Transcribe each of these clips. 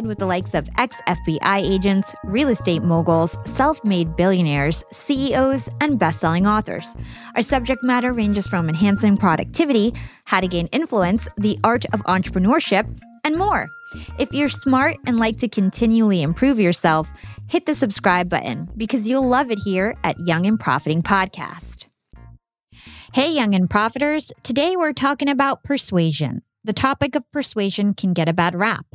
with the likes of ex FBI agents, real estate moguls, self made billionaires, CEOs, and best selling authors. Our subject matter ranges from enhancing productivity, how to gain influence, the art of entrepreneurship, and more. If you're smart and like to continually improve yourself, hit the subscribe button because you'll love it here at Young and Profiting Podcast. Hey, Young and Profiters. Today we're talking about persuasion. The topic of persuasion can get a bad rap.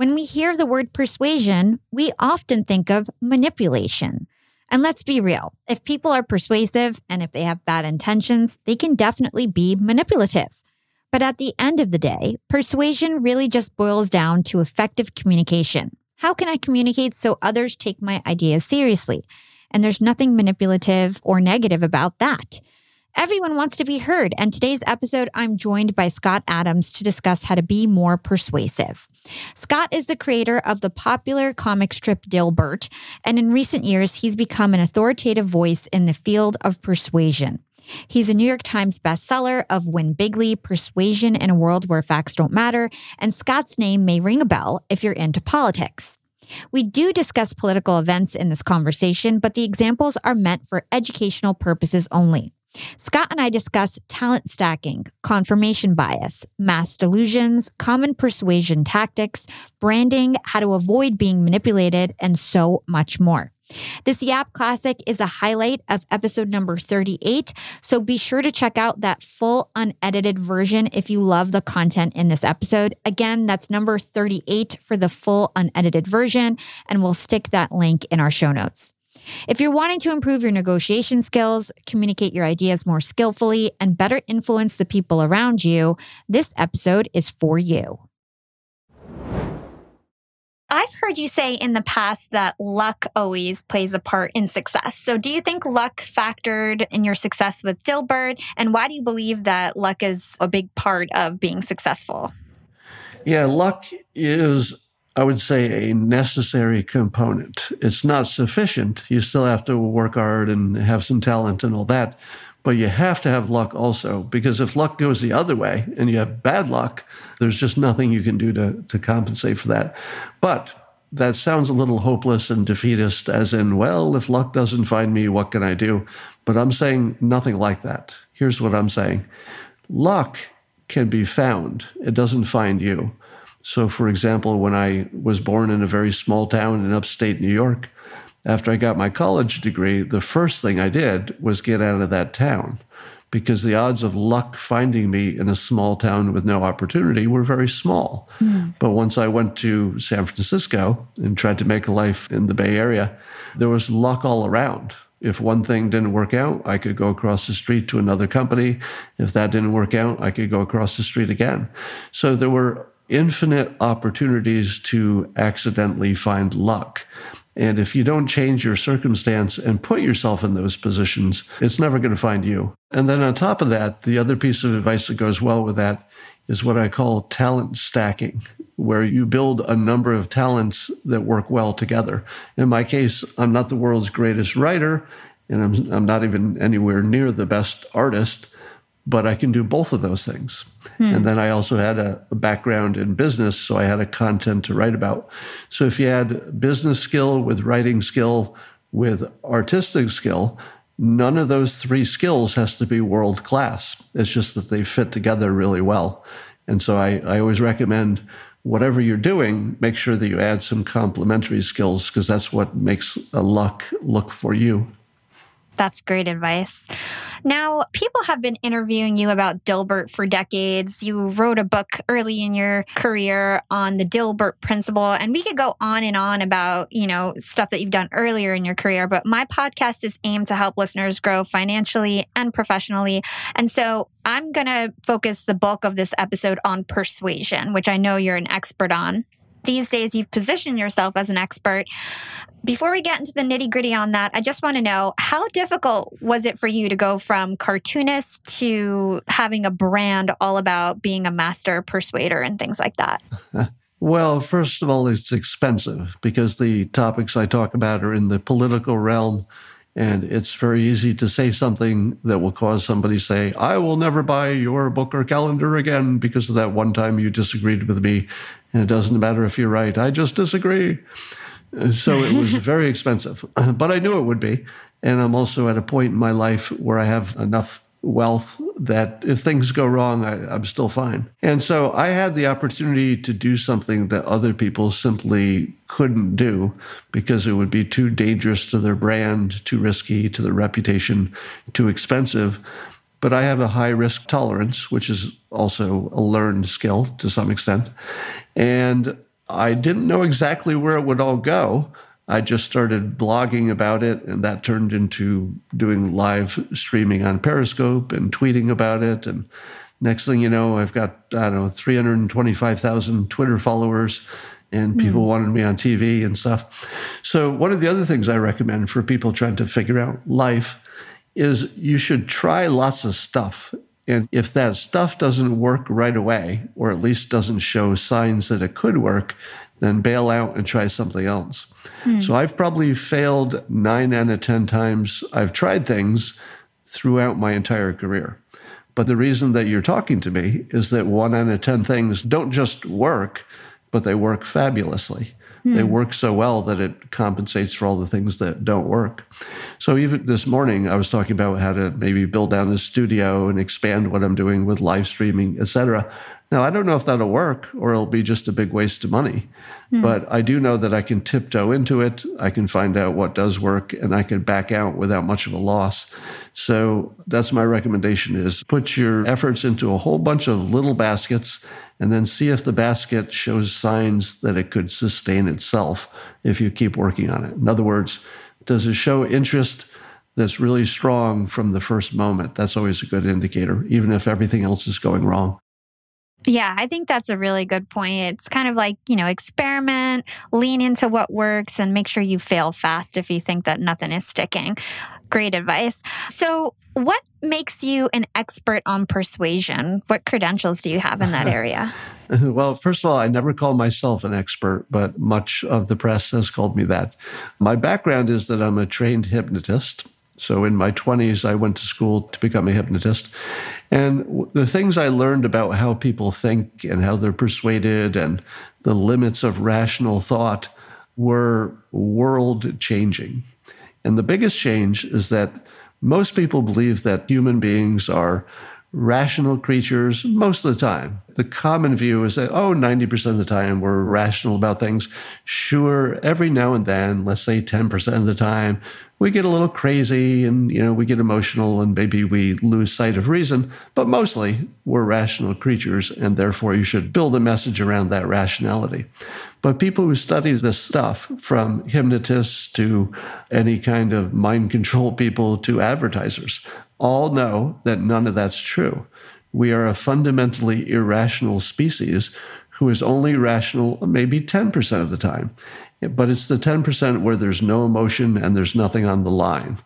When we hear the word persuasion, we often think of manipulation. And let's be real if people are persuasive and if they have bad intentions, they can definitely be manipulative. But at the end of the day, persuasion really just boils down to effective communication. How can I communicate so others take my ideas seriously? And there's nothing manipulative or negative about that. Everyone wants to be heard, and today's episode, I'm joined by Scott Adams to discuss how to be more persuasive. Scott is the creator of the popular comic strip Dilbert, and in recent years, he's become an authoritative voice in the field of persuasion. He's a New York Times bestseller of Win Bigly, Persuasion in a World Where Facts Don't Matter, and Scott's name may ring a bell if you're into politics. We do discuss political events in this conversation, but the examples are meant for educational purposes only. Scott and I discuss talent stacking, confirmation bias, mass delusions, common persuasion tactics, branding, how to avoid being manipulated, and so much more. This Yap Classic is a highlight of episode number 38, so be sure to check out that full unedited version if you love the content in this episode. Again, that's number 38 for the full unedited version, and we'll stick that link in our show notes. If you're wanting to improve your negotiation skills, communicate your ideas more skillfully, and better influence the people around you, this episode is for you. I've heard you say in the past that luck always plays a part in success. So, do you think luck factored in your success with Dilbert? And why do you believe that luck is a big part of being successful? Yeah, luck is, I would say, a necessary component. It's not sufficient. You still have to work hard and have some talent and all that. But you have to have luck also, because if luck goes the other way and you have bad luck, there's just nothing you can do to, to compensate for that. But that sounds a little hopeless and defeatist, as in, well, if luck doesn't find me, what can I do? But I'm saying nothing like that. Here's what I'm saying luck can be found, it doesn't find you. So, for example, when I was born in a very small town in upstate New York, after I got my college degree, the first thing I did was get out of that town because the odds of luck finding me in a small town with no opportunity were very small. Mm. But once I went to San Francisco and tried to make a life in the Bay Area, there was luck all around. If one thing didn't work out, I could go across the street to another company. If that didn't work out, I could go across the street again. So there were infinite opportunities to accidentally find luck. And if you don't change your circumstance and put yourself in those positions, it's never going to find you. And then on top of that, the other piece of advice that goes well with that is what I call talent stacking, where you build a number of talents that work well together. In my case, I'm not the world's greatest writer, and I'm, I'm not even anywhere near the best artist, but I can do both of those things. Hmm. And then I also had a, a, background in business, so I had a content to write about. So if you add business skill with writing skill with artistic skill, none of those three skills has to be world class. It's just that they fit together really well. And so I, I always recommend whatever you're doing, make sure that you add some complementary skills because that's what makes a luck look for you. That's great advice. Now, people have been interviewing you about Dilbert for decades. You wrote a book early in your career on the Dilbert principle, and we could go on and on about, you know, stuff that you've done earlier in your career, but my podcast is aimed to help listeners grow financially and professionally. And so I'm going to focus the bulk of this episode on persuasion, which I know you're an expert on these days you've positioned yourself as an expert. Before we get into the nitty gritty on that, I just want to know how difficult was it for you to go from cartoonist to having a brand all about being a master persuader and things like that? Well, first of all, it's expensive because the topics I talk about are in the political realm. And it's very easy to say something that will cause somebody to say, I will never buy your book or calendar again because of that one time you disagreed with me and it doesn't matter if you're right. I just disagree. So it was very expensive, but I knew it would be. And I'm also at a point in my life where I have enough wealth that if things go wrong, I, am still fine. And so I had the opportunity to do something that other people simply couldn't do because it would be too dangerous to their brand, too risky to their reputation, too expensive. But I have a high risk tolerance, which is also a learned skill to some extent. And I didn't know exactly where it would all go. I just started blogging about it, and that turned into doing live streaming on Periscope and tweeting about it. And next thing you know, I've got, I don't know, 325,000 Twitter followers, and hmm. people mm. wanted me on TV and stuff. So, one of the other things I recommend for people trying to figure out life is you should try lots of stuff and if that stuff doesn't work right away, or at least doesn't show signs that it could work, then bail out and try something else. Hmm. So I've probably failed nine out of 10 times. I've tried things throughout my entire career. But the reason that you're talking to me is that one out of 10 things don't just work, but they work fabulously. They hmm. work so well that it compensates for all the things that don't work. So even this morning, I was talking about how to maybe build down a studio and expand what I'm doing with live streaming, et cetera. Now, I don't know if that'll work or it'll be just a big waste of money, mm. but I do know that I can tiptoe into it. I can find out what does work and I can back out without much of a loss. So that's my recommendation is put your efforts into a whole bunch of little baskets and then see if the basket shows signs that it could sustain itself if you keep working on it. In other words, does it show interest that's really strong from the first moment? That's always a good indicator, even if everything else is going wrong. Yeah, I think that's a really good point. It's kind of like, you know, experiment, lean into what works, and make sure you fail fast if you think that nothing is sticking. Great advice. So, what makes you an expert on persuasion? What credentials do you have in that area? well, first of all, I never call myself an expert, but much of the press has called me that. My background is that I'm a trained hypnotist. So in my 20s, I went to school to become a hypnotist. And the things I learned about how people think and how they're persuaded and the limits of rational thought were world changing. And the biggest change is that most people believe that human beings are rational creatures most of the time. The common view is that, oh, 90% of the time we're rational about things. Sure, every now and then, let's say 10% of the time, we get a little crazy and, you know, we get emotional and maybe we lose sight of reason. But mostly we're rational creatures and therefore you should build a message around that rationality. But people who study this stuff, from hypnotists to any kind of mind control people to advertisers, all know that none of that's true. We are a fundamentally irrational species who is only rational maybe 10% of the time. But it's the 10% where there's no emotion and there's nothing on the line.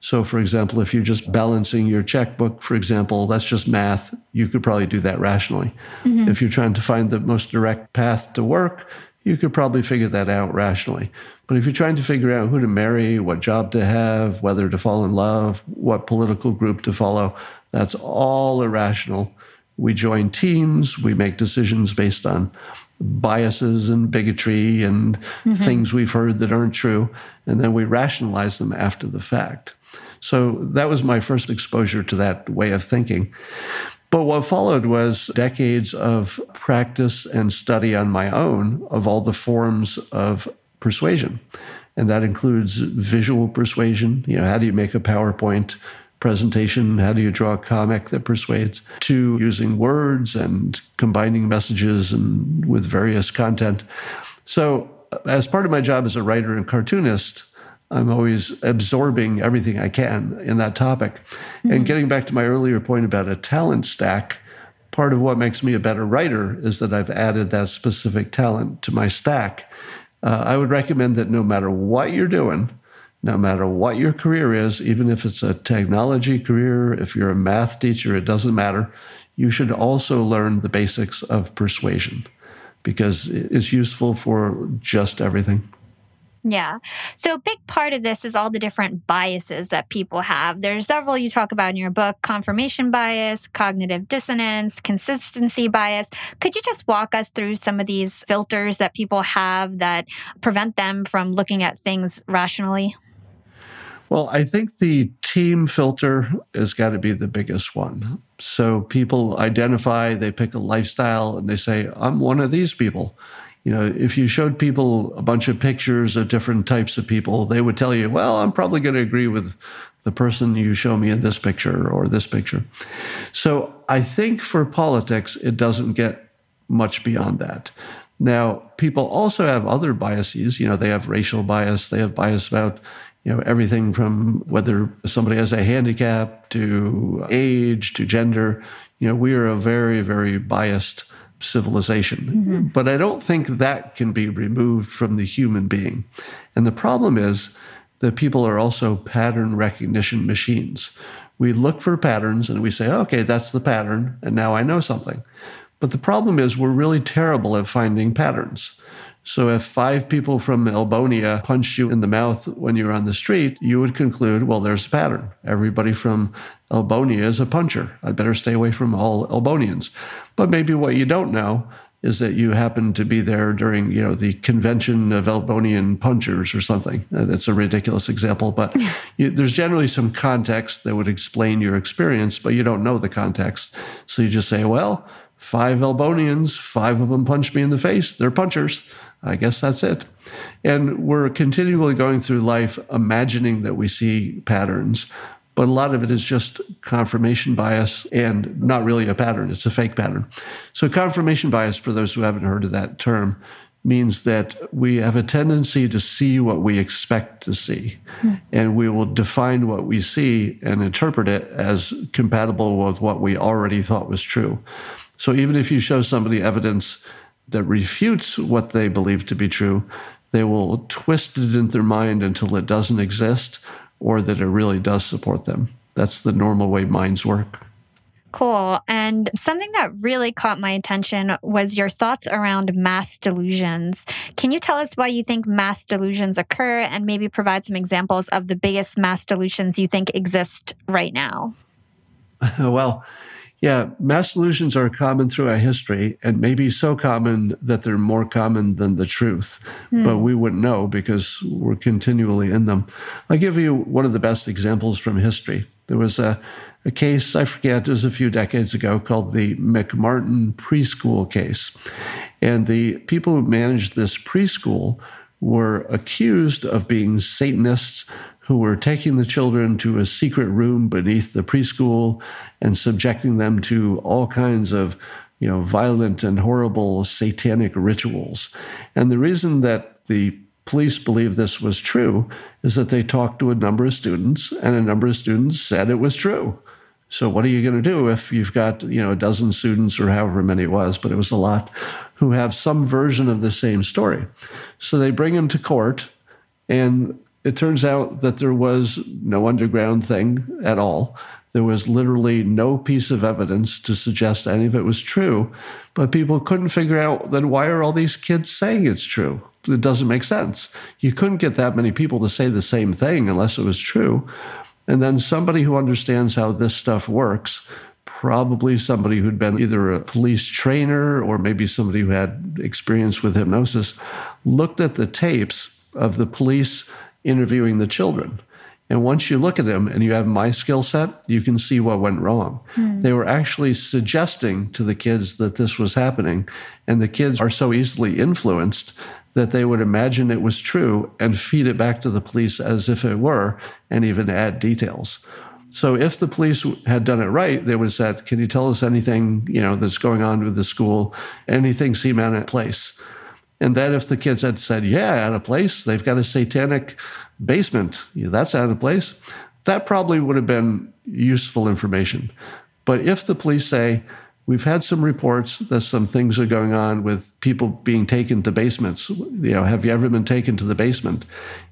So, for example, if you're just balancing your checkbook, for example, that's just math. You could probably do that rationally. Mm-hmm. If you're trying to find the most direct path to work, you could probably figure that out rationally. But if you're trying to figure out who to marry, what job to have, whether to fall in love, what political group to follow, that's all irrational. We join teams, we make decisions based on biases and bigotry and mm-hmm. things we've heard that aren't true, and then we rationalize them after the fact. So that was my first exposure to that way of thinking. But what followed was decades of practice and study on my own of all the forms of persuasion. And that includes visual persuasion. You know, how do you make a PowerPoint presentation, how do you draw a comic that persuades, to using words and combining messages and with various content. So, as part of my job as a writer and cartoonist, I'm always absorbing everything I can in that topic. Mm-hmm. And getting back to my earlier point about a talent stack, part of what makes me a better writer is that I've added that specific talent to my stack. Uh, I would recommend that no matter what you're doing, no matter what your career is, even if it's a technology career, if you're a math teacher, it doesn't matter. You should also learn the basics of persuasion because it's useful for just everything. Yeah. So, a big part of this is all the different biases that people have. There's several you talk about in your book confirmation bias, cognitive dissonance, consistency bias. Could you just walk us through some of these filters that people have that prevent them from looking at things rationally? Well, I think the team filter has got to be the biggest one. So people identify, they pick a lifestyle, and they say, I'm one of these people. You know, if you showed people a bunch of pictures of different types of people, they would tell you, well, I'm probably going to agree with the person you show me in this picture or this picture. So I think for politics, it doesn't get much beyond that. Now, people also have other biases. You know, they have racial bias, they have bias about you know everything from whether somebody has a handicap to age to gender you know we are a very very biased civilization. Mm-hmm. but i don't think that can be removed from the human being. And the problem is that people are also pattern recognition machines. We look for patterns and we say okay that's the pattern and now i know something. But the problem is we're really terrible at finding patterns so if five people from Elbonia punched you in the mouth when you were on the street, you would conclude, well, there's a pattern. Everybody from Elbonia is a puncher. I better stay away from all Elbonians. But maybe what you don't know is that you happen to be there during, you know, the convention of Elbonian punchers or something. Uh, that's a ridiculous example, but you, there's generally some context that would explain your experience, but you don't know the context. So you just say, well, five Elbonians, five of them punched me in the face. They're punchers. I guess that's it. And we're continually going through life imagining that we see patterns, but a lot of it is just confirmation bias and not really a pattern. It's a fake pattern. So, confirmation bias, for those who haven't heard of that term, means that we have a tendency to see what we expect to see. Mm. And we will define what we see and interpret it as compatible with what we already thought was true. So even if you show somebody evidence that refutes what they believe to be true, they will twist it in their mind until it doesn't exist or that it really does support them. That's the normal way minds work. Cool. And something that really caught my attention was your thoughts around mass delusions. Can you tell us why you think mass delusions occur and maybe provide some examples of the biggest mass delusions you think exist right now? well, yeah, mass delusions are common throughout history and maybe so common that they're more common than the truth. Mm. But we wouldn't know because we're continually in them. I'll give you one of the best examples from history. There was a, a case, I forget, it was a few decades ago, called the McMartin preschool case. And the people who managed this preschool were accused of being Satanists who were taking the children to a secret room beneath the preschool and subjecting them to all kinds of you know violent and horrible satanic rituals. And the reason that the police believe this was true is that they talked to a number of students and a number of students said it was true. So what are you going to do if you've got you know a dozen students or however many it was but it was a lot who have some version of the same story? So they bring him to court and it turns out that there was no underground thing at all. There was literally no piece of evidence to suggest any of it was true. But people couldn't figure out then why are all these kids saying it's true? It doesn't make sense. You couldn't get that many people to say the same thing unless it was true. And then somebody who understands how this stuff works, probably somebody who'd been either a police trainer or maybe somebody who had experience with hypnosis, looked at the tapes of the police interviewing the children. And once you look at them and you have my skill set, you can see what went wrong. Mm. They were actually suggesting to the kids that this was happening. And the kids are so easily influenced that they would imagine it was true and feed it back to the police as if it were, and even add details. So if the police had done it right, they would have said, "Can you tell us anything you know that's going on with the school? Anything seem out of place?" And then if the kids had said, "Yeah, out of place," they've got a satanic basement. That's out of place. That probably would have been useful information. But if the police say, We've had some reports that some things are going on with people being taken to basements. You know, have you ever been taken to the basement?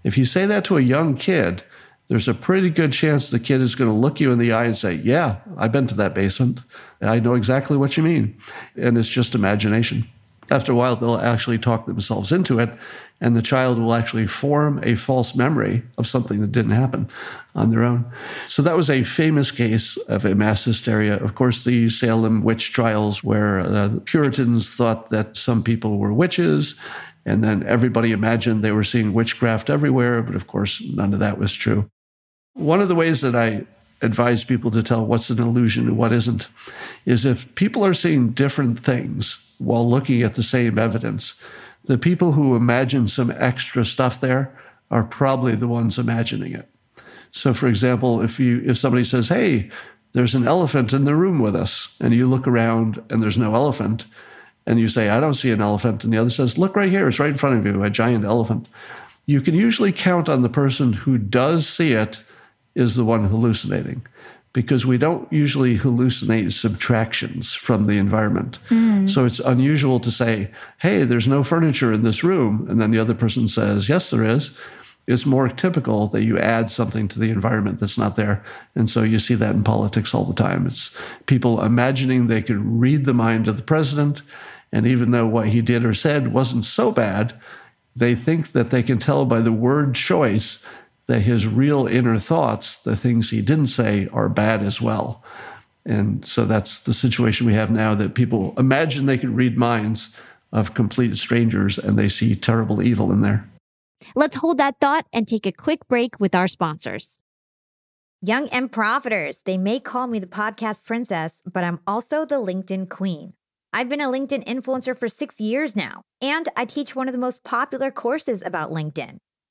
If you say that to a young kid, there's a pretty good chance the kid is going to look you in the eye and say, Yeah, I've been to that basement. I know exactly what you mean. And it's just imagination. After a while, they'll actually talk themselves into it, and the child will actually form a false memory of something that didn't happen on their own. So that was a famous case of a mass hysteria. Of course, the Salem witch trials, where uh, the Puritans thought that some people were witches, and then everybody imagined they were seeing witchcraft everywhere, but of course, none of that was true. One of the ways that I advise people to tell what's an illusion and what isn't is if people are seeing different things while looking at the same evidence, the people who imagine some extra stuff there are probably the ones imagining it. So, for example, if you if somebody says, "Hey, there's an elephant in the room with us," and you look around and there's no elephant, and you say, "I don't see an elephant," and the other says, "Look right here, it's right in front of you, a giant elephant," you can usually count on the person who does see it is the one hallucinating because we don't usually hallucinate subtractions from the environment. Mm. So it's unusual to say, hey, there's no furniture in this room. And then the other person says, yes, there is. It's more typical that you add something to the environment that's not there. And so you see that in politics all the time. It's people imagining they could read the mind of the president. And even though what he did or said wasn't so bad, they think that they can tell by the word choice that his real inner thoughts, the things he didn't say, are bad as well. And so that's the situation we have now that people imagine they can read minds of complete strangers and they see terrible evil in there. Let's hold that thought and take a quick break with our sponsors. Young and profiters, they may call me the podcast princess, but I'm also the LinkedIn queen. I've been a LinkedIn influencer for six years now, and I teach one of the most popular courses about LinkedIn.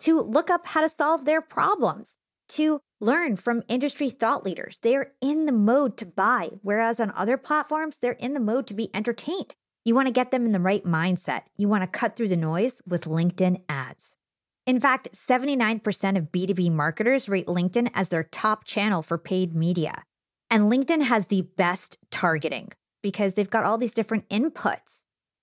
to look up how to solve their problems, to learn from industry thought leaders. They are in the mode to buy, whereas on other platforms, they're in the mode to be entertained. You want to get them in the right mindset. You want to cut through the noise with LinkedIn ads. In fact, 79% of B2B marketers rate LinkedIn as their top channel for paid media. And LinkedIn has the best targeting because they've got all these different inputs.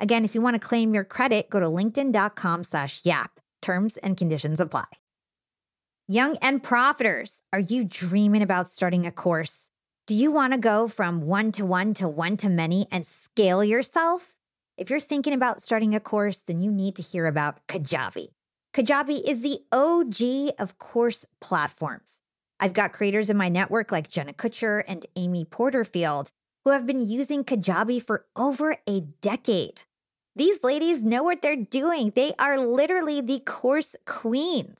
Again, if you want to claim your credit, go to linkedin.com slash yap. Terms and conditions apply. Young and profiters, are you dreaming about starting a course? Do you want to go from one to one to one to many and scale yourself? If you're thinking about starting a course, then you need to hear about Kajabi. Kajabi is the OG of course platforms. I've got creators in my network like Jenna Kutcher and Amy Porterfield who have been using Kajabi for over a decade. These ladies know what they're doing. They are literally the course queens.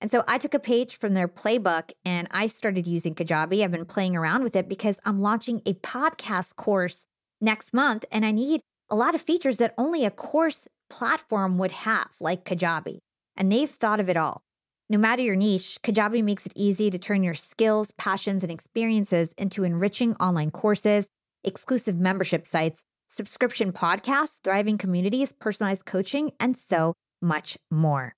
And so I took a page from their playbook and I started using Kajabi. I've been playing around with it because I'm launching a podcast course next month and I need a lot of features that only a course platform would have, like Kajabi. And they've thought of it all. No matter your niche, Kajabi makes it easy to turn your skills, passions, and experiences into enriching online courses, exclusive membership sites, subscription podcasts, thriving communities, personalized coaching, and so much more.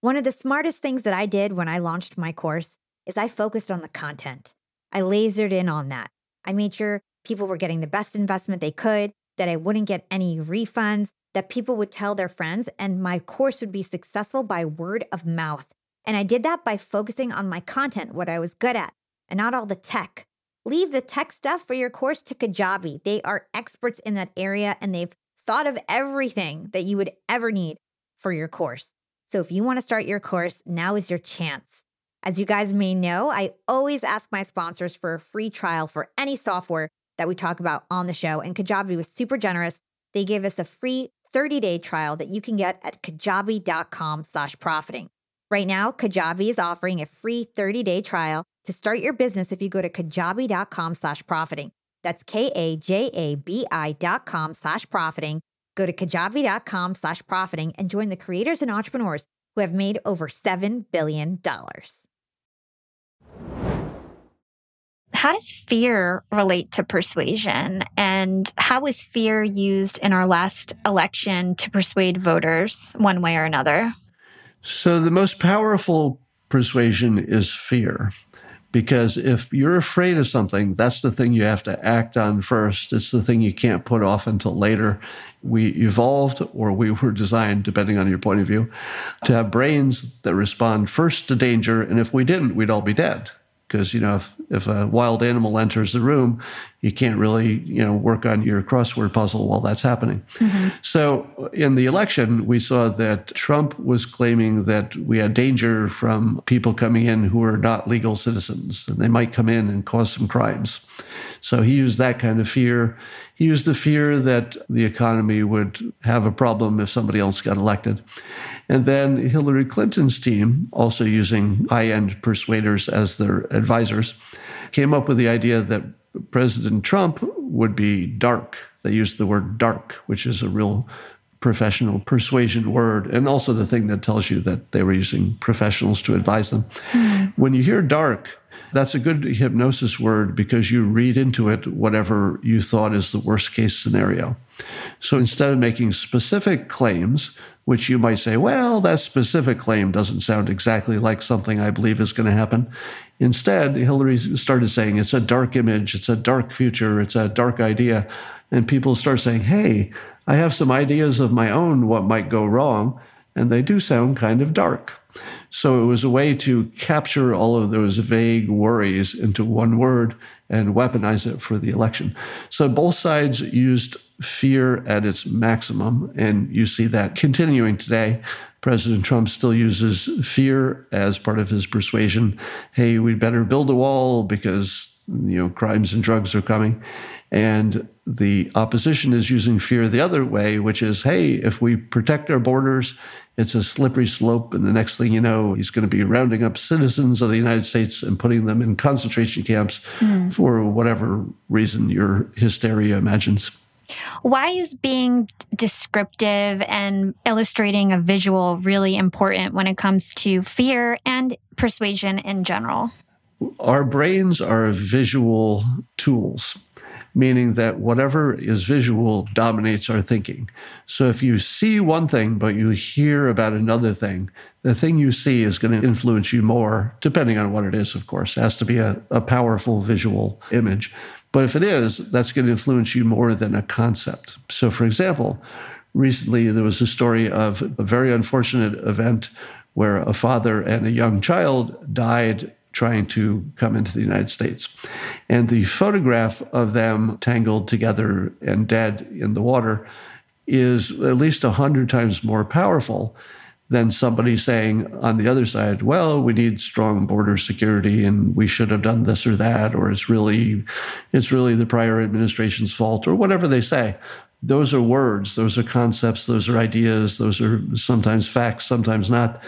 One of the smartest things that I did when I launched my course is I focused on the content. I lasered in on that. I made sure people were getting the best investment they could, that I wouldn't get any refunds, that people would tell their friends, and my course would be successful by word of mouth. And I did that by focusing on my content, what I was good at, and not all the tech. Leave the tech stuff for your course to Kajabi. They are experts in that area and they've thought of everything that you would ever need for your course. So if you want to start your course, now is your chance. As you guys may know, I always ask my sponsors for a free trial for any software that we talk about on the show. And Kajabi was super generous. They gave us a free 30-day trial that you can get at kajabi.com slash profiting. Right now, Kajabi is offering a free 30-day trial to start your business if you go to kajabi.com slash profiting. That's K-A-J-A-B-I dot com slash profiting. Go to kajabi.com slash profiting and join the creators and entrepreneurs who have made over $7 billion. How does fear relate to persuasion? And how was fear used in our last election to persuade voters one way or another? So, the most powerful persuasion is fear. Because if you're afraid of something, that's the thing you have to act on first. It's the thing you can't put off until later. We evolved, or we were designed, depending on your point of view, to have brains that respond first to danger. And if we didn't, we'd all be dead because you know if, if a wild animal enters the room you can't really you know work on your crossword puzzle while that's happening. Mm-hmm. so in the election we saw that trump was claiming that we had danger from people coming in who are not legal citizens and they might come in and cause some crimes. So he used that kind of fear. He used the fear that the economy would have a problem if somebody else got elected and then Hillary Clinton's team, also using high end persuaders as their advisors, came up with the idea that President Trump would be dark. They used the word dark, which is a real professional persuasion word, and also the thing that tells you that they were using professionals to advise them. Mm-hmm. When you hear dark, that's a good hypnosis word because you read into it whatever you thought is the worst case scenario. So instead of making specific claims, which you might say, well, that specific claim doesn't sound exactly like something I believe is going to happen. Instead, Hillary started saying it's a dark image, it's a dark future, it's a dark idea. And people start saying, hey, I have some ideas of my own what might go wrong, and they do sound kind of dark. So it was a way to capture all of those vague worries into one word and weaponize it for the election. So both sides used fear at its maximum. And you see that continuing today. President Trump still uses fear as part of his persuasion. Hey, we'd better build a wall because, you know, crimes and drugs are coming. And the opposition is using fear the other way, which is, hey, if we protect our borders, it's a slippery slope. And the next thing you know, he's going to be rounding up citizens of the United States and putting them in concentration camps mm. for whatever reason your hysteria imagines. Why is being descriptive and illustrating a visual really important when it comes to fear and persuasion in general? Our brains are visual tools, meaning that whatever is visual dominates our thinking. So if you see one thing, but you hear about another thing, the thing you see is going to influence you more, depending on what it is, of course. It has to be a, a powerful visual image. But if it is, that's going to influence you more than a concept. So, for example, recently there was a story of a very unfortunate event where a father and a young child died trying to come into the United States. And the photograph of them tangled together and dead in the water is at least a hundred times more powerful than somebody saying on the other side, well, we need strong border security and we should have done this or that, or it's really, it's really the prior administration's fault, or whatever they say. Those are words, those are concepts, those are ideas, those are sometimes facts, sometimes not.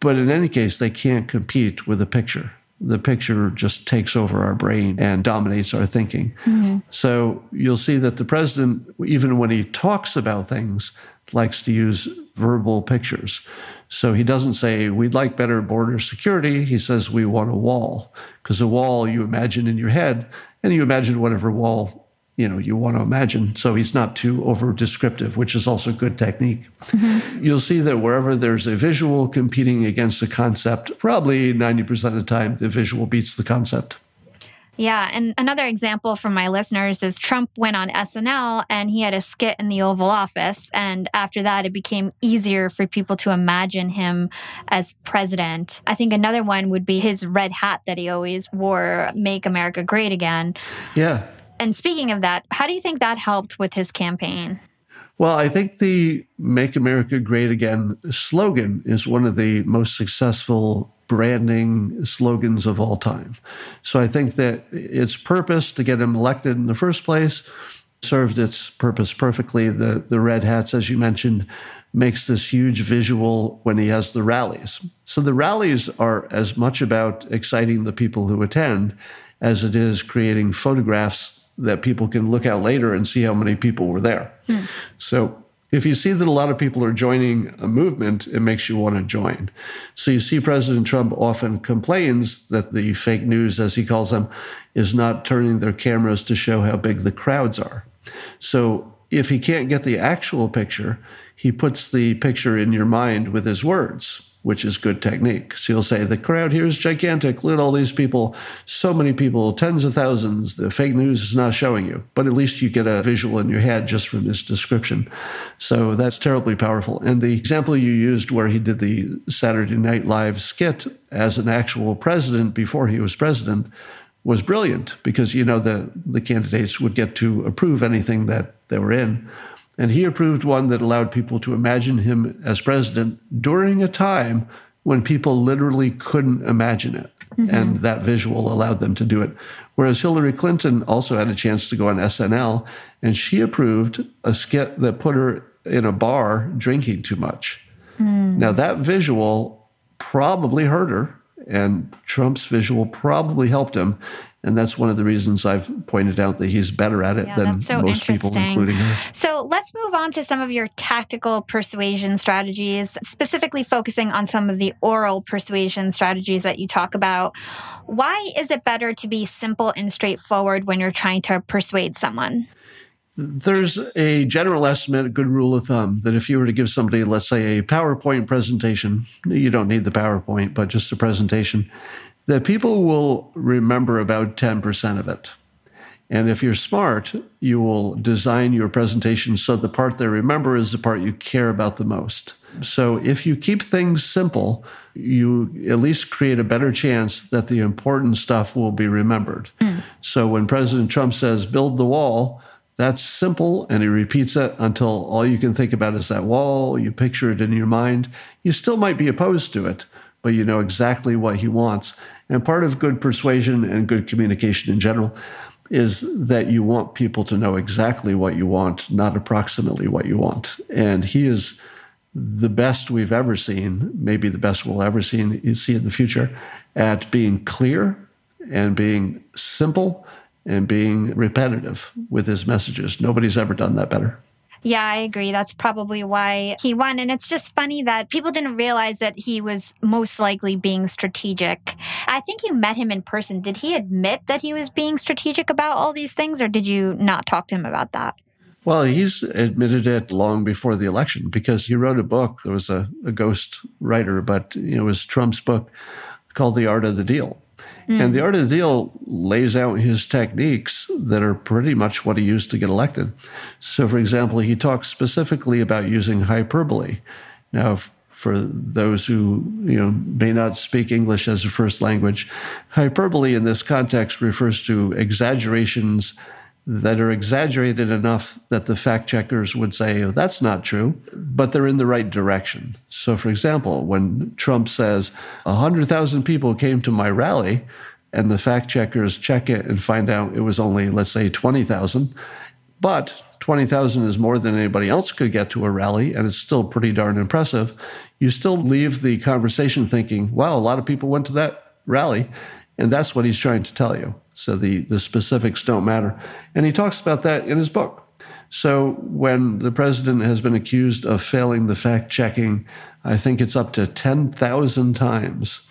But in any case, they can't compete with a picture. The picture just takes over our brain and dominates our thinking. Mm-hmm. So you'll see that the president, even when he talks about things, likes to use verbal pictures. So he doesn't say, we'd like better border security. He says, we want a wall. Because a wall you imagine in your head, and you imagine whatever wall you know you want to imagine so he's not too over descriptive which is also good technique mm-hmm. you'll see that wherever there's a visual competing against a concept probably 90% of the time the visual beats the concept Yeah. And another example from my listeners is Trump went on SNL and he had a skit in the Oval Office. And after that, it became easier for people to imagine him as president. I think another one would be his red hat that he always wore, Make America Great Again. Yeah. And speaking of that, how do you think that helped with his campaign? Well, I think the Make America Great Again slogan is one of the most successful branding slogans of all time. So I think that its purpose to get him elected in the first place served its purpose perfectly. The, the red hats, as you mentioned, makes this huge visual when he has the rallies. So the rallies are as much about exciting the people who attend as it is creating photographs that people can look at later and see how many people were there. Mm. So if you see that a lot of people are joining a movement, it makes you want to join. So you see President Trump often complains that the fake news, as he calls them, is not turning their cameras to show how big the crowds are. So if he can't get the actual picture, he puts the picture in your mind with his words which is good technique. So you'll say, the crowd here is gigantic. Look at all these people, so many people, tens of thousands. The fake news is not showing you, but at least you get a visual in your head just from this description. So that's terribly powerful. And the example you used where he did the Saturday Night Live skit as an actual president before he was president was brilliant because, you know, the, the candidates would get to approve anything that they were in. And he approved one that allowed people to imagine him as president during a time when people literally couldn't imagine it. Mm-hmm. And that visual allowed them to do it. Whereas Hillary Clinton also had a chance to go on SNL, and she approved a skit that put her in a bar drinking too much. Mm. Now, that visual probably hurt her, and Trump's visual probably helped him. And that's one of the reasons I've pointed out that he's better at it yeah, than so most people, including her. So let's move on to some of your tactical persuasion strategies, specifically focusing on some of the oral persuasion strategies that you talk about. Why is it better to be simple and straightforward when you're trying to persuade someone? There's a general estimate, a good rule of thumb, that if you were to give somebody, let's say, a PowerPoint presentation, you don't need the PowerPoint, but just a presentation, that people will remember about 10% of it. And if you're smart, you will design your presentation so the part they remember is the part you care about the most. So if you keep things simple, you at least create a better chance that the important stuff will be remembered. Mm. So when President Trump says, build the wall, that's simple, and he repeats it until all you can think about is that wall. You picture it in your mind. You still might be opposed to it, but you know exactly what he wants. And part of good persuasion and good communication in general is that you want people to know exactly what you want, not approximately what you want. And he is the best we've ever seen, maybe the best we'll ever see, see in the future, at being clear and being simple and being repetitive with his messages. Nobody's ever done that better. Yeah, I agree. That's probably why he won. And it's just funny that people didn't realize that he was most likely being strategic. I think you met him in person. Did he admit that he was being strategic about all these things, or did you not talk to him about that? Well, he's admitted it long before the election because he wrote a book. It was a, a ghost writer, but it was Trump's book called The Art of the Deal. Mm. And the art of the deal lays out his techniques that are pretty much what he used to get elected. So, for example, he talks specifically about using hyperbole. Now, for those who you know may not speak English as a first language, hyperbole in this context refers to exaggerations that are exaggerated enough that the fact checkers would say, oh, that's not true, but they're in the right direction. So, for example, when Trump says 100,000 people came to my rally, and the fact checkers check it and find out it was only, let's say, 20,000, but 20,000 is more than anybody else could get to a rally, and it's still pretty darn impressive. You still leave the conversation thinking, wow, a lot of people went to that rally. And that's what he's trying to tell you. So the, the specifics don't matter. And he talks about that in his book. So when the president has been accused of failing the fact checking, I think it's up to 10,000 times.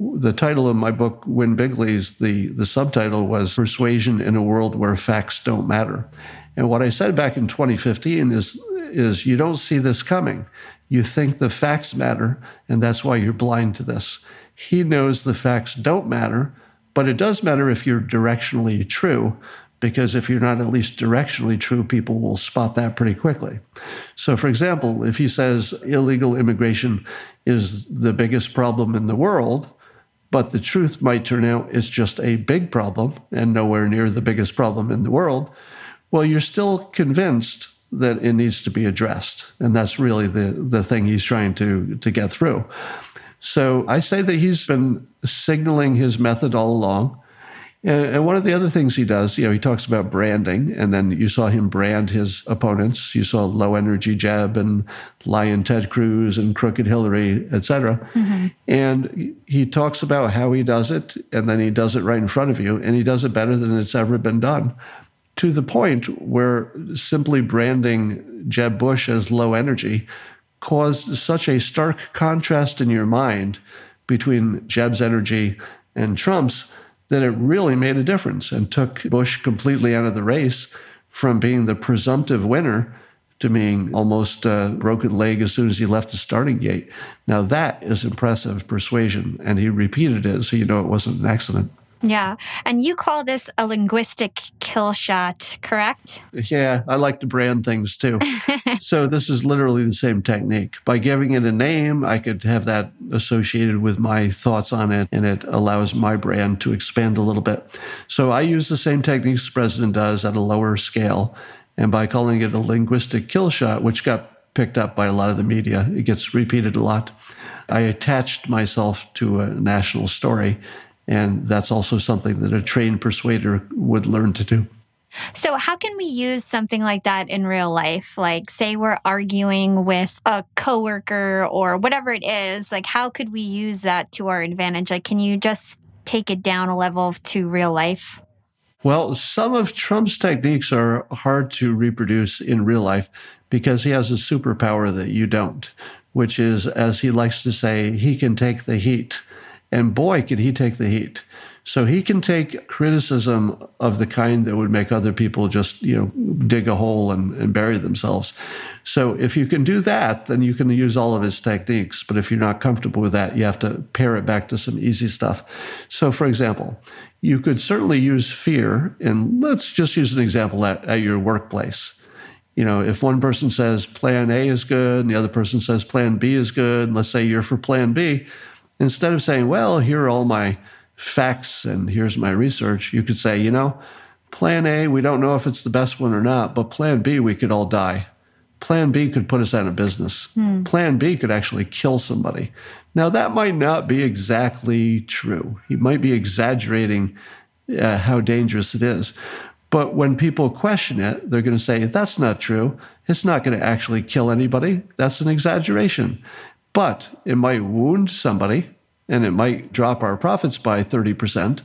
The title of my book, Win Bigly's, the, the subtitle was Persuasion in a World Where Facts Don't Matter. And what I said back in 2015 is, is you don't see this coming. You think the facts matter, and that's why you're blind to this. He knows the facts don't matter, But it does matter if you're directionally true, because if you're not at least directionally true, people will spot that pretty quickly. So, for example, if he says illegal immigration is the biggest problem in the world, but the truth might turn out it's just a big problem and nowhere near the biggest problem in the world, well, you're still convinced that it needs to be addressed. And that's really the, the thing he's trying to, to get through. So I say that he's been signaling his method all along. And one of the other things he does, you know, he talks about branding, and then you saw him brand his opponents. You saw low energy Jeb and Lyin' Ted Cruz and Crooked Hillary, et cetera. Mm-hmm. And he talks about how he does it, and then he does it right in front of you, and he does it better than it's ever been done to the point where simply branding Jeb Bush as low energy caused such a stark contrast in your mind between Jeb's energy and Trump's that it really made a difference and took Bush completely out of the race from being the presumptive winner to being almost a broken leg as soon as he left the starting gate. Now, that is impressive persuasion, and he repeated it, so you know it wasn't an accident. Yeah. And you call this a linguistic kill shot, correct? Yeah, I like to brand things too. so this is literally the same technique. By giving it a name, I could have that associated with my thoughts on it, and it allows my brand to expand a little bit. So I use the same techniques the president does at a lower scale. And by calling it a linguistic kill shot, which got picked up by a lot of the media, it gets repeated a lot. I attached myself to a national story and that's also something that a trained persuader would learn to do. So, how can we use something like that in real life? Like, say we're arguing with a coworker or whatever it is, like, how could we use that to our advantage? Like, can you just take it down a level to real life? Well, some of Trump's techniques are hard to reproduce in real life because he has a superpower that you don't, which is, as he likes to say, he can take the heat. And boy, could he take the heat. So he can take criticism of the kind that would make other people just, you know, dig a hole and, and, bury themselves. So if you can do that, then you can use all of his techniques. But if you're not comfortable with that, you have to pare it back to some easy stuff. So for example, you could certainly use fear, and let's just use an example at, at your workplace. You know, if one person says plan A is good and the other person says plan B is good, and let's say you're for plan B, Instead of saying, well, here are all my facts and here's my research, you could say, you know, plan A, we don't know if it's the best one or not, but plan B, we could all die. Plan B could put us out of business. Hmm. Plan B could actually kill somebody. Now, that might not be exactly true. He might be exaggerating uh, how dangerous it is. But when people question it, they're going to say, that's not true. It's not going to actually kill anybody. That's an exaggeration but it might wound somebody and it might drop our profits by 30%.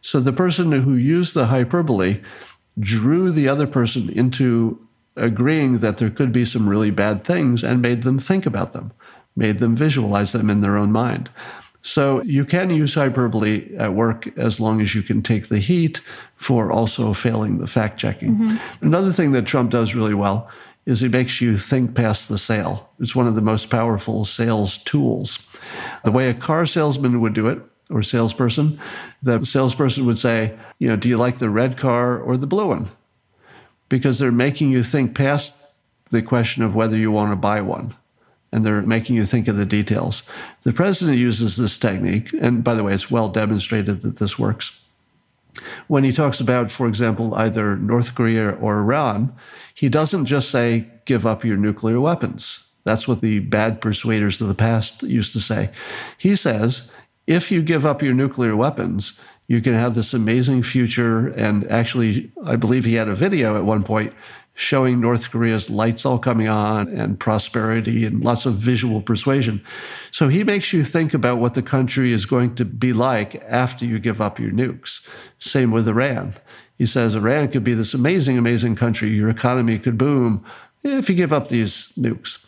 So the person who used the hyperbole drew the other person into agreeing that there could be some really bad things and made them think about them, made them visualize them in their own mind. So you can use hyperbole at work as long as you can take the heat for also failing the fact checking. Mm-hmm. Another thing that Trump does really well is he makes you think past the sale. It's one of the most powerful sales tools. The way a car salesman would do it, or salesperson, the salesperson would say, you know, do you like the red car or the blue one? Because they're making you think past the question of whether you want to buy one. And they're making you think of the details. The president uses this technique, and by the way, it's well demonstrated that this works. When he talks about, for example, either North Korea or Iran, he doesn't just say, give up your nuclear weapons. That's what the bad persuaders of the past used to say. He says, if you give up your nuclear weapons, you can have this amazing future. And actually, I believe he had a video at one point showing North Korea's lights all coming on and prosperity and lots of visual persuasion. So he makes you think about what the country is going to be like after you give up your nukes. Same with Iran. He says Iran could be this amazing, amazing country. Your economy could boom if you give up these nukes.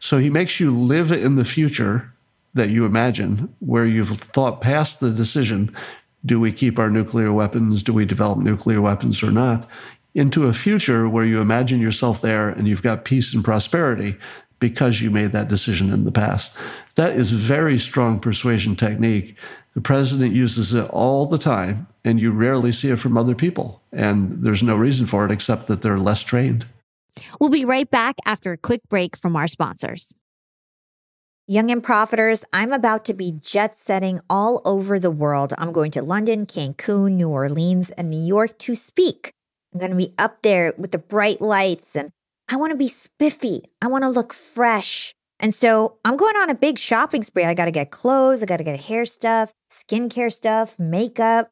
So he makes you live in the future that you imagine, where you've thought past the decision do we keep our nuclear weapons? Do we develop nuclear weapons or not? Into a future where you imagine yourself there and you've got peace and prosperity because you made that decision in the past. That is very strong persuasion technique The president uses it all the time, and you rarely see it from other people. And there's no reason for it except that they're less trained. We'll be right back after a quick break from our sponsors. Young and Profiters, I'm about to be jet setting all over the world. I'm going to London, Cancun, New Orleans, and New York to speak. I'm going to be up there with the bright lights, and I want to be spiffy. I want to look fresh. And so I'm going on a big shopping spree. I got to get clothes, I got to get hair stuff, skincare stuff, makeup.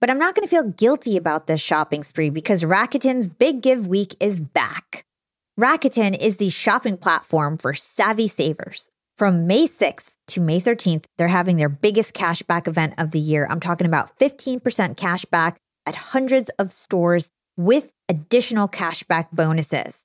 But I'm not going to feel guilty about this shopping spree because Rakuten's Big Give Week is back. Rakuten is the shopping platform for savvy savers. From May 6th to May 13th, they're having their biggest cashback event of the year. I'm talking about 15% cashback at hundreds of stores with additional cashback bonuses.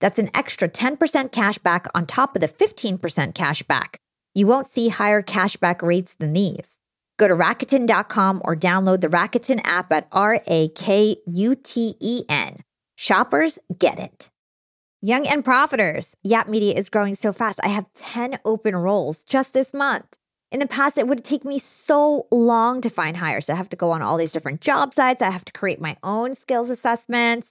That's an extra 10% cash back on top of the 15% cash back. You won't see higher cashback rates than these. Go to Rakuten.com or download the Rakuten app at R A K U T E N. Shoppers get it. Young and Profiters. Yap Media is growing so fast. I have 10 open roles just this month. In the past, it would take me so long to find hires. I have to go on all these different job sites. I have to create my own skills assessments.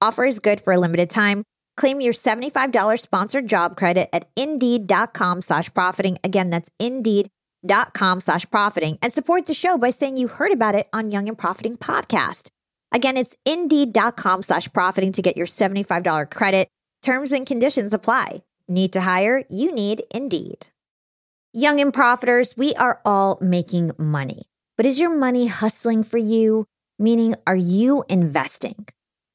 Offer is good for a limited time. Claim your $75 sponsored job credit at indeed.com slash profiting. Again, that's indeed.com slash profiting and support the show by saying you heard about it on Young and Profiting podcast. Again, it's indeed.com slash profiting to get your $75 credit. Terms and conditions apply. Need to hire? You need Indeed. Young and profiters, we are all making money. But is your money hustling for you? Meaning, are you investing?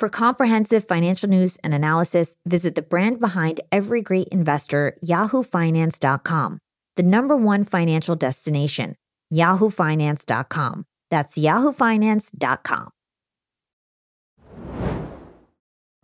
For comprehensive financial news and analysis, visit the brand behind every great investor, yahoofinance.com, the number one financial destination, yahoofinance.com. That's yahoofinance.com.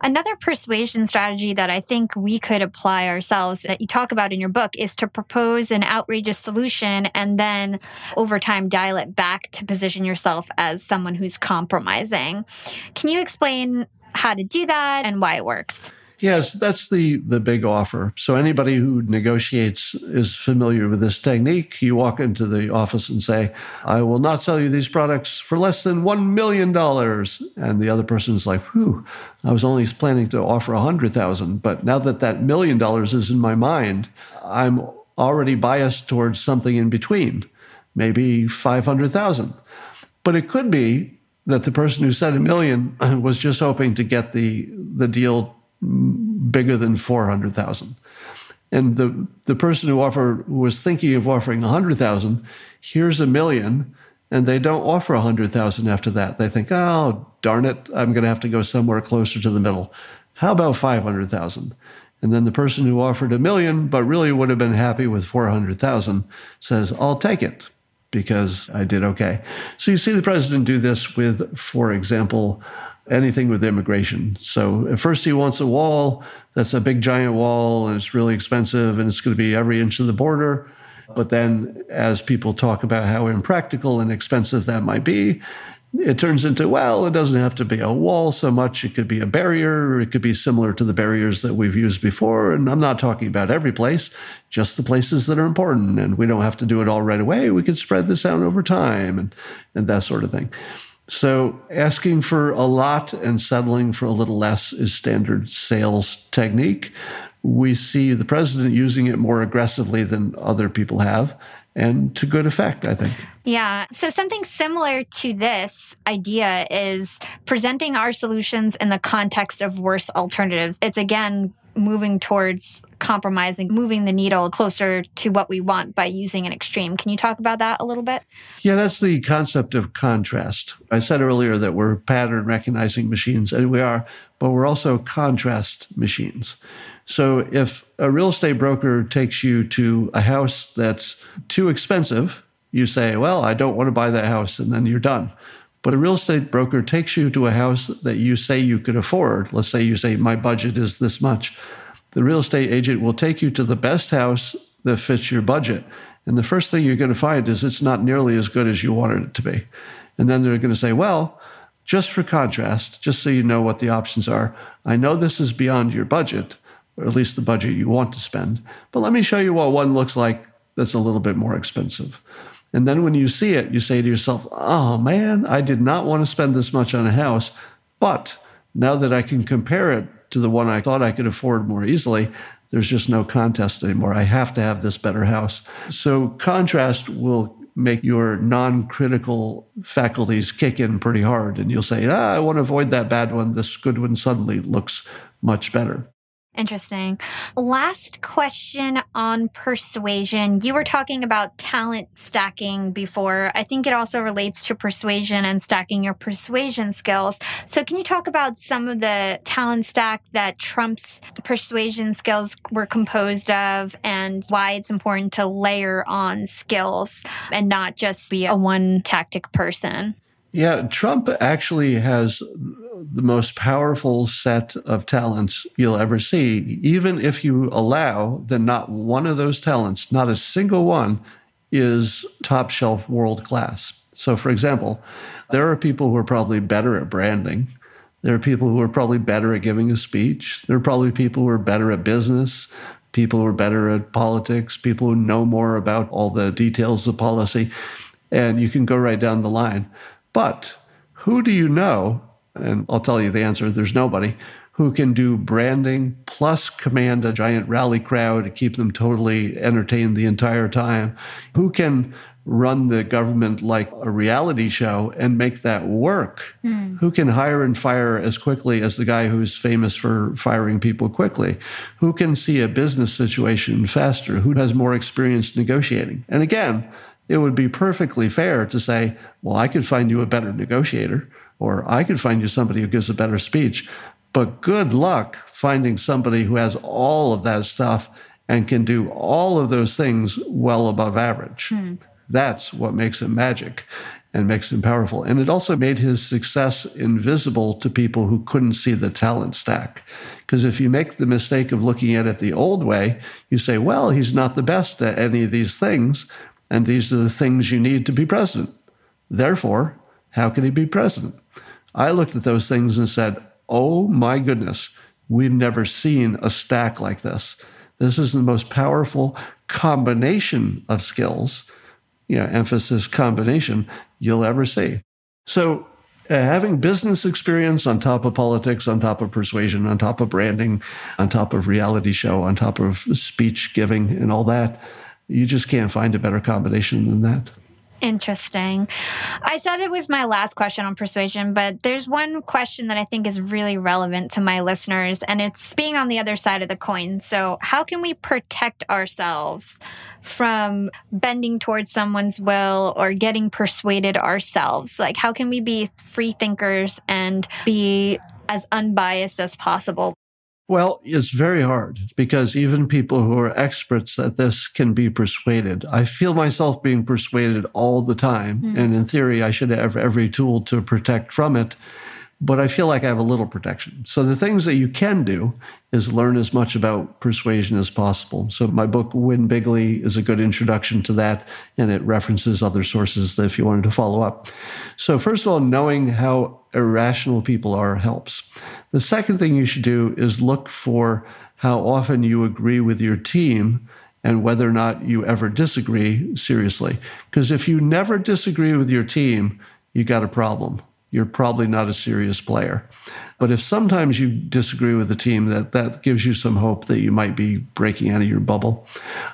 Another persuasion strategy that I think we could apply ourselves that you talk about in your book is to propose an outrageous solution and then over time dial it back to position yourself as someone who's compromising. Can you explain how to do that and why it works? Yes, that's the the big offer. So anybody who negotiates is familiar with this technique. You walk into the office and say, "I will not sell you these products for less than 1 million dollars." And the other person's like, "Whew, I was only planning to offer a 100,000, but now that that million dollars is in my mind, I'm already biased towards something in between, maybe 500,000." But it could be that the person who said a million was just hoping to get the the deal bigger than 400,000. And the, the person who offered who was thinking of offering 100,000 here's a million and they don't offer 100,000 after that. They think, "Oh, darn it, I'm going to have to go somewhere closer to the middle. How about 500,000?" And then the person who offered a million but really would have been happy with 400,000 says, "I'll take it." Because I did okay. So you see the president do this with, for example, anything with immigration. So at first he wants a wall that's a big giant wall and it's really expensive and it's going to be every inch of the border. But then as people talk about how impractical and expensive that might be, it turns into, well, it doesn't have to be a wall so much. It could be a barrier, or it could be similar to the barriers that we've used before. And I'm not talking about every place, just the places that are important. And we don't have to do it all right away. We could spread this out over time and, and that sort of thing. So asking for a lot and settling for a little less is standard sales technique. We see the president using it more aggressively than other people have and to good effect, I think. Yeah. So, something similar to this idea is presenting our solutions in the context of worse alternatives. It's again moving towards compromising, moving the needle closer to what we want by using an extreme. Can you talk about that a little bit? Yeah, that's the concept of contrast. I said earlier that we're pattern recognizing machines, and we are, but we're also contrast machines. So if a real estate broker takes you to a house that's too expensive, you say, Well, I don't want to buy that house, and then you're done. But a real estate broker takes you to a house that you say you could afford. Let's say you say, My budget is this much the real estate agent will take you to the best house that fits your budget. And the first thing you're going to find is it's not nearly as good as you wanted it to be. And then they're going to say, well, just for contrast, just so you know what the options are, I know this is beyond your budget, or at least the budget you want to spend, but let me show you what one looks like that's a little bit more expensive. And then when you see it, you say to yourself, oh man, I did not want to spend this much on a house, but now that I can compare it to the one I thought I could afford more easily, there's just no contest anymore. I have to have this better house. So contrast will make your non-critical faculties kick in pretty hard and you'll say, ah, I want to avoid that bad one. This good one suddenly looks much better. Interesting. Last question on persuasion. You were talking about talent stacking before. I think it also relates to persuasion and stacking your persuasion skills. So, can you talk about some of the talent stack that Trump's persuasion skills were composed of and why it's important to layer on skills and not just be a one tactic person? Yeah, Trump actually has the most powerful set of talents you'll ever see. Even if you allow that not one of those talents, not a single one, is top shelf world class. So, for example, there are people who are probably better at branding. There are people who are probably better at giving a speech. There are probably people who are better at business, people who are better at politics, people who know more about all the details of policy. And you can go right down the line. But who do you know and I'll tell you the answer there's nobody who can do branding plus command a giant rally crowd to keep them totally entertained the entire time, who can run the government like a reality show and make that work. Mm. Who can hire and fire as quickly as the guy who's famous for firing people quickly? Who can see a business situation faster? Who has more experience negotiating? And again, it would be perfectly fair to say, well, I could find you a better negotiator, or I could find you somebody who gives a better speech. But good luck finding somebody who has all of that stuff and can do all of those things well above average. Mm. That's what makes him magic and makes him powerful. And it also made his success invisible to people who couldn't see the talent stack. Because if you make the mistake of looking at it the old way, you say, well, he's not the best at any of these things. And these are the things you need to be president. Therefore, how can he be president? I looked at those things and said, oh my goodness, we've never seen a stack like this. This is the most powerful combination of skills you know, emphasis combination you'll ever see. So uh, having business experience on top of politics, on top of persuasion, on top of branding, on top of reality show, on top of speech giving and all that, you just can't find a better combination than that. Interesting. I said it was my last question on persuasion, but there's one question that I think is really relevant to my listeners, and it's being on the other side of the coin. So, how can we protect ourselves from bending towards someone's will or getting persuaded ourselves? Like, how can we be free thinkers and be as unbiased as possible? Well, it's very hard because even people who are experts at this can be persuaded. I feel myself being persuaded all the time. Mm. And in theory, I should have every tool to protect from it but I feel like I have a little protection. So the things that you can do is learn as much about persuasion as possible. So my book Win Bigly is a good introduction to that and it references other sources if you wanted to follow up. So first of all, knowing how irrational people are helps. The second thing you should do is look for how often you agree with your team and whether or not you ever disagree seriously. Because if you never disagree with your team, you got a problem you're probably not a serious player. But if sometimes you disagree with the team, that that gives you some hope that you might be breaking out of your bubble.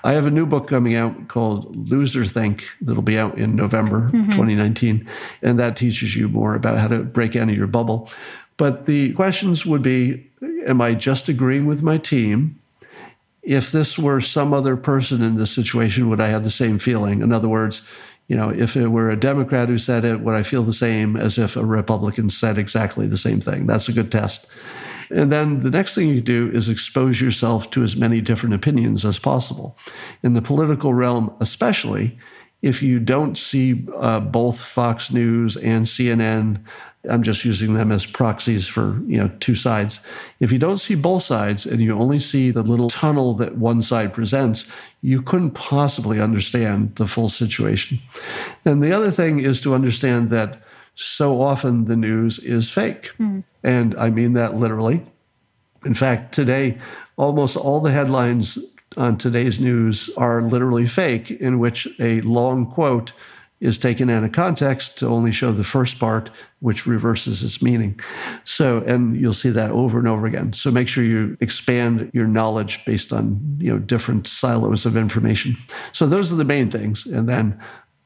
I have a new book coming out called Loserthink that'll be out in November mm-hmm. 2019, and that teaches you more about how to break out of your bubble. But the questions would be am I just agreeing with my team? If this were some other person in this situation, would I have the same feeling? In other words, you know, if it were a Democrat who said it, would I feel the same as if a Republican said exactly the same thing? That's a good test. And then the next thing you do is expose yourself to as many different opinions as possible. In the political realm, especially, if you don't see uh, both Fox News and CNN I'm just using them as proxies for, you know, two sides. If you don't see both sides and you only see the little tunnel that one side presents, you couldn't possibly understand the full situation. And the other thing is to understand that so often the news is fake. Mm. And I mean that literally. In fact, today, almost all the headlines on today's news are literally fake, in which a long quote is taken out of context to only show the first part, which reverses its meaning. So, and you'll see that over and over again. So make sure you expand your knowledge based on, you know, different silos of information. So those are the main things. And then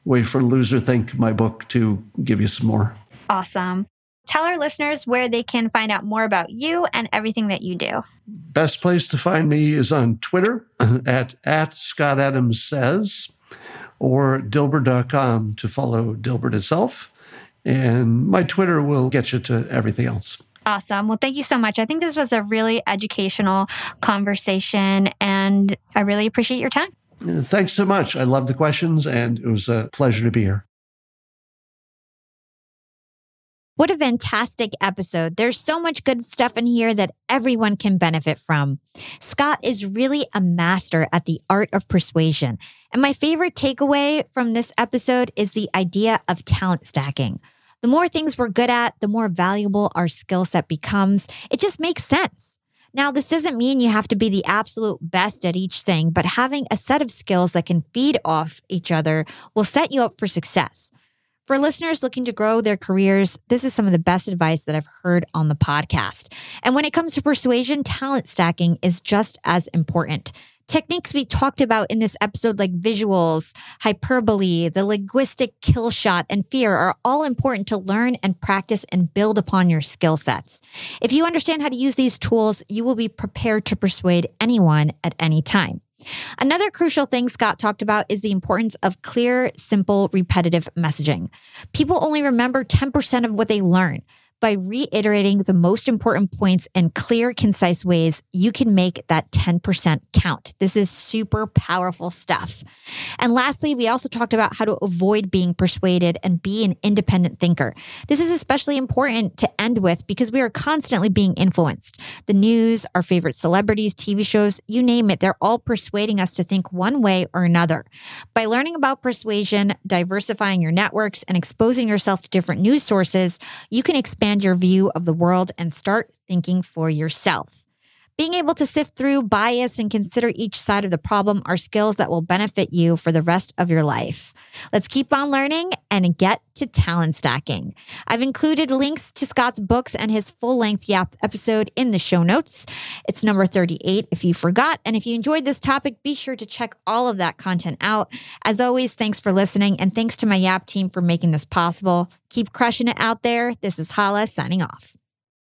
wait for Loserthink, my book, to give you some more. Awesome. Tell our listeners where they can find out more about you and everything that you do. Best place to find me is on Twitter at, at Scott Adams Says or Dilbert.com to follow Dilbert itself. And my Twitter will get you to everything else. Awesome. Well, thank you so much. I think this was a really educational conversation, and I really appreciate your time. Thanks so much. I love the questions, and it was a pleasure to be here. What a fantastic episode. There's so much good stuff in here that everyone can benefit from. Scott is really a master at the art of persuasion. And my favorite takeaway from this episode is the idea of talent stacking. The more things we're good at, the more valuable our skill set becomes. It just makes sense. Now, this doesn't mean you have to be the absolute best at each thing, but having a set of skills that can feed off each other will set you up for success. For listeners looking to grow their careers, this is some of the best advice that I've heard on the podcast. And when it comes to persuasion, talent stacking is just as important. Techniques we talked about in this episode, like visuals, hyperbole, the linguistic kill shot, and fear, are all important to learn and practice and build upon your skill sets. If you understand how to use these tools, you will be prepared to persuade anyone at any time. Another crucial thing Scott talked about is the importance of clear, simple, repetitive messaging. People only remember 10% of what they learn by reiterating the most important points in clear, concise ways, you can make that 10% count. This is super powerful stuff. And lastly, we also talked about how to avoid being persuaded and be an independent thinker. This is especially important to end with because we are constantly being influenced. The news, our favorite celebrities, TV shows, you name it, they're all persuading us to think one way or another. By learning about persuasion, diversifying your networks, and exposing yourself to different news sources, you can expand expand your view of the world and start thinking for yourself. Being able to sift through bias and consider each side of the problem are skills that will benefit you for the rest of your life. Let's keep on learning and get to talent stacking. I've included links to Scott's books and his full length Yap episode in the show notes. It's number 38 if you forgot. And if you enjoyed this topic, be sure to check all of that content out. As always, thanks for listening and thanks to my Yap team for making this possible. Keep crushing it out there. This is Hala signing off.